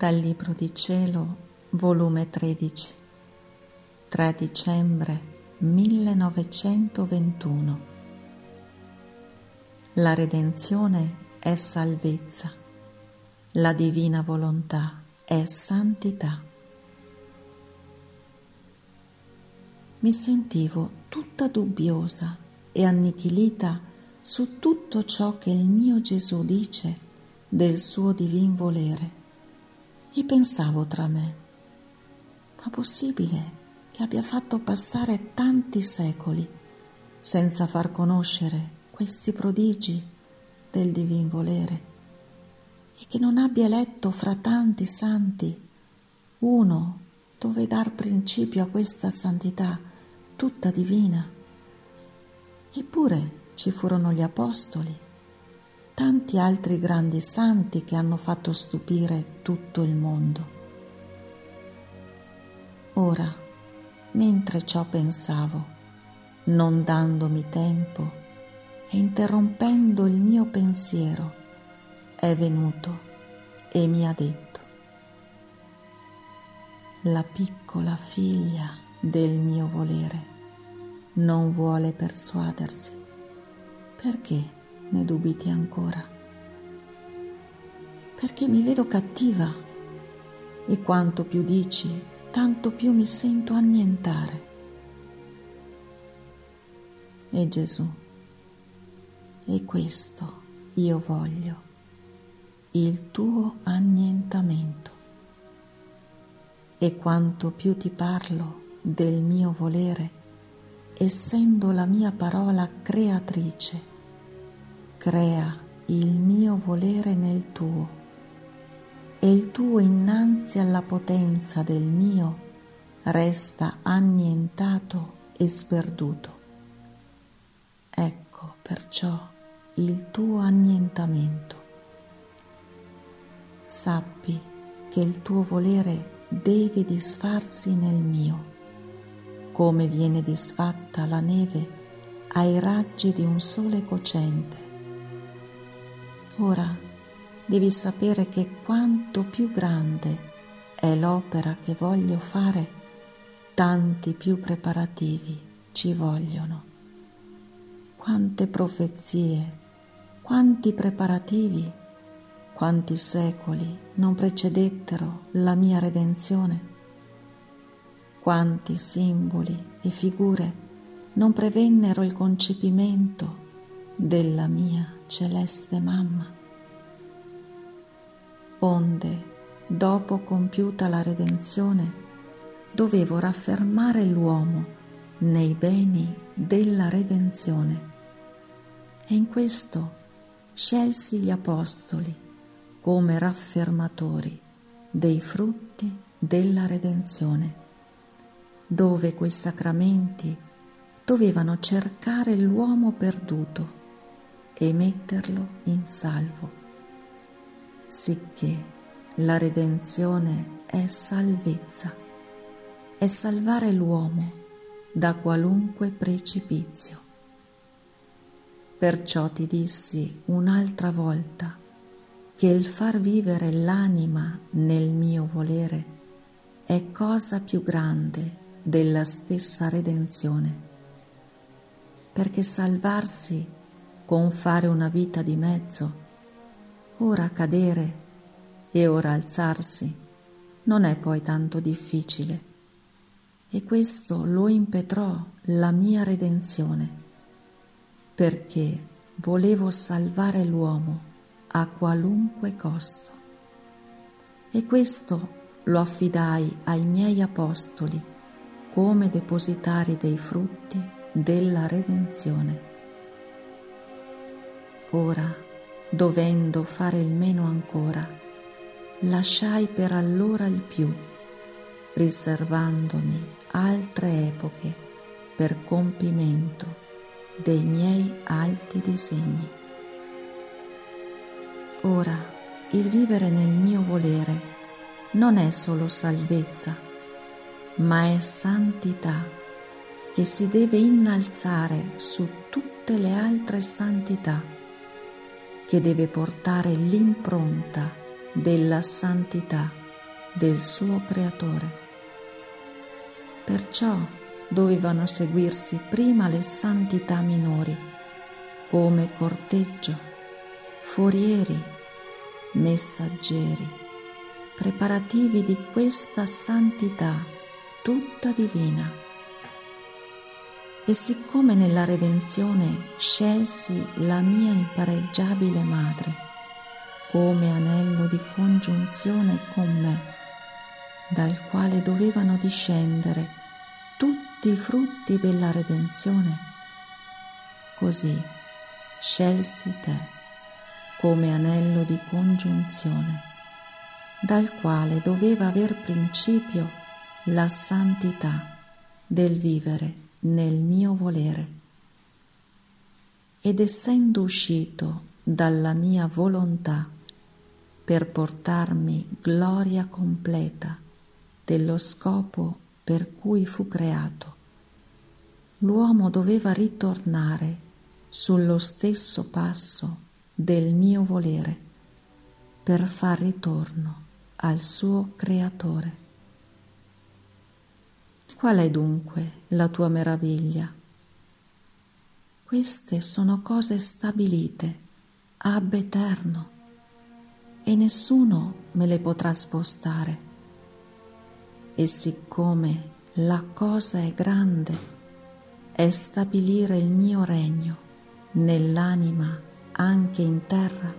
Dal Libro di Cielo, volume 13, 3 dicembre 1921. La redenzione è salvezza, la divina volontà è santità. Mi sentivo tutta dubbiosa e annichilita su tutto ciò che il mio Gesù dice del suo divin volere e pensavo tra me, ma possibile che abbia fatto passare tanti secoli senza far conoscere questi prodigi del divin volere e che non abbia eletto fra tanti santi uno dove dar principio a questa santità tutta divina. Eppure ci furono gli apostoli tanti altri grandi santi che hanno fatto stupire tutto il mondo. Ora, mentre ciò pensavo, non dandomi tempo e interrompendo il mio pensiero, è venuto e mi ha detto, la piccola figlia del mio volere non vuole persuadersi. Perché? Ne dubiti ancora? Perché mi vedo cattiva e quanto più dici, tanto più mi sento annientare. E Gesù, e questo io voglio, il tuo annientamento. E quanto più ti parlo del mio volere, essendo la mia parola creatrice, crea il mio volere nel tuo e il tuo innanzi alla potenza del mio resta annientato e sperduto. Ecco perciò il tuo annientamento. Sappi che il tuo volere deve disfarsi nel mio, come viene disfatta la neve ai raggi di un sole cocente Ora devi sapere che quanto più grande è l'opera che voglio fare, tanti più preparativi ci vogliono. Quante profezie, quanti preparativi, quanti secoli non precedettero la mia redenzione, quanti simboli e figure non prevennero il concepimento della mia celeste mamma. Onde, dopo compiuta la redenzione, dovevo raffermare l'uomo nei beni della redenzione. E in questo scelsi gli apostoli come raffermatori dei frutti della redenzione, dove quei sacramenti dovevano cercare l'uomo perduto e metterlo in salvo, sicché la redenzione è salvezza, è salvare l'uomo da qualunque precipizio. Perciò ti dissi un'altra volta che il far vivere l'anima nel mio volere è cosa più grande della stessa redenzione, perché salvarsi con fare una vita di mezzo, ora cadere e ora alzarsi, non è poi tanto difficile. E questo lo impetrò la mia redenzione, perché volevo salvare l'uomo a qualunque costo. E questo lo affidai ai miei apostoli come depositari dei frutti della redenzione. Ora, dovendo fare il meno ancora, lasciai per allora il più, riservandomi altre epoche per compimento dei miei alti disegni. Ora, il vivere nel mio volere non è solo salvezza, ma è santità che si deve innalzare su tutte le altre santità che deve portare l'impronta della santità del suo creatore. Perciò dovevano seguirsi prima le santità minori, come corteggio, forieri, messaggeri, preparativi di questa santità tutta divina. E siccome nella redenzione scelsi la mia impareggiabile madre come anello di congiunzione con me, dal quale dovevano discendere tutti i frutti della redenzione, così scelsi te come anello di congiunzione, dal quale doveva aver principio la santità del vivere nel mio volere. Ed essendo uscito dalla mia volontà per portarmi gloria completa dello scopo per cui fu creato. L'uomo doveva ritornare sullo stesso passo del mio volere per far ritorno al suo creatore. Qual è dunque la tua meraviglia? Queste sono cose stabilite ab eterno e nessuno me le potrà spostare e siccome la cosa è grande, è stabilire il mio regno nell'anima anche in terra,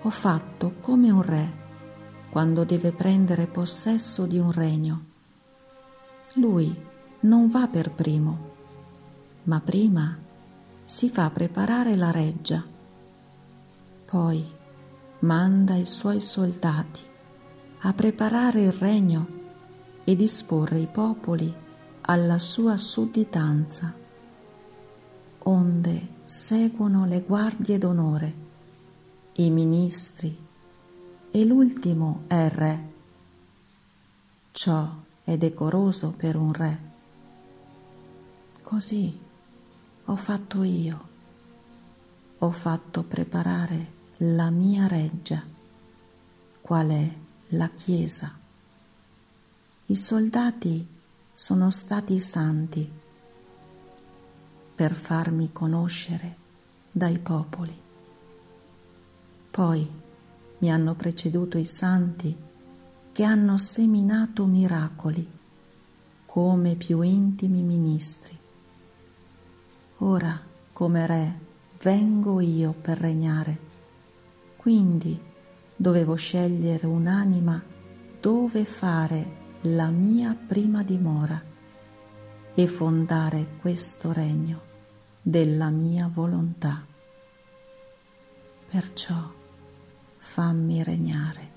ho fatto come un re quando deve prendere possesso di un regno. Lui non va per primo, ma prima si fa preparare la reggia, poi manda i suoi soldati a preparare il regno e disporre i popoli alla sua sudditanza, onde seguono le guardie d'onore, i ministri e l'ultimo è il re. Ciò è decoroso per un re. Così ho fatto io, ho fatto preparare la mia reggia, qual è la Chiesa. I soldati sono stati santi per farmi conoscere dai popoli. Poi mi hanno preceduto i santi che hanno seminato miracoli come più intimi ministri. Ora, come re, vengo io per regnare, quindi dovevo scegliere un'anima dove fare la mia prima dimora e fondare questo regno della mia volontà. Perciò fammi regnare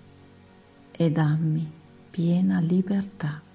e dammi piena libertà.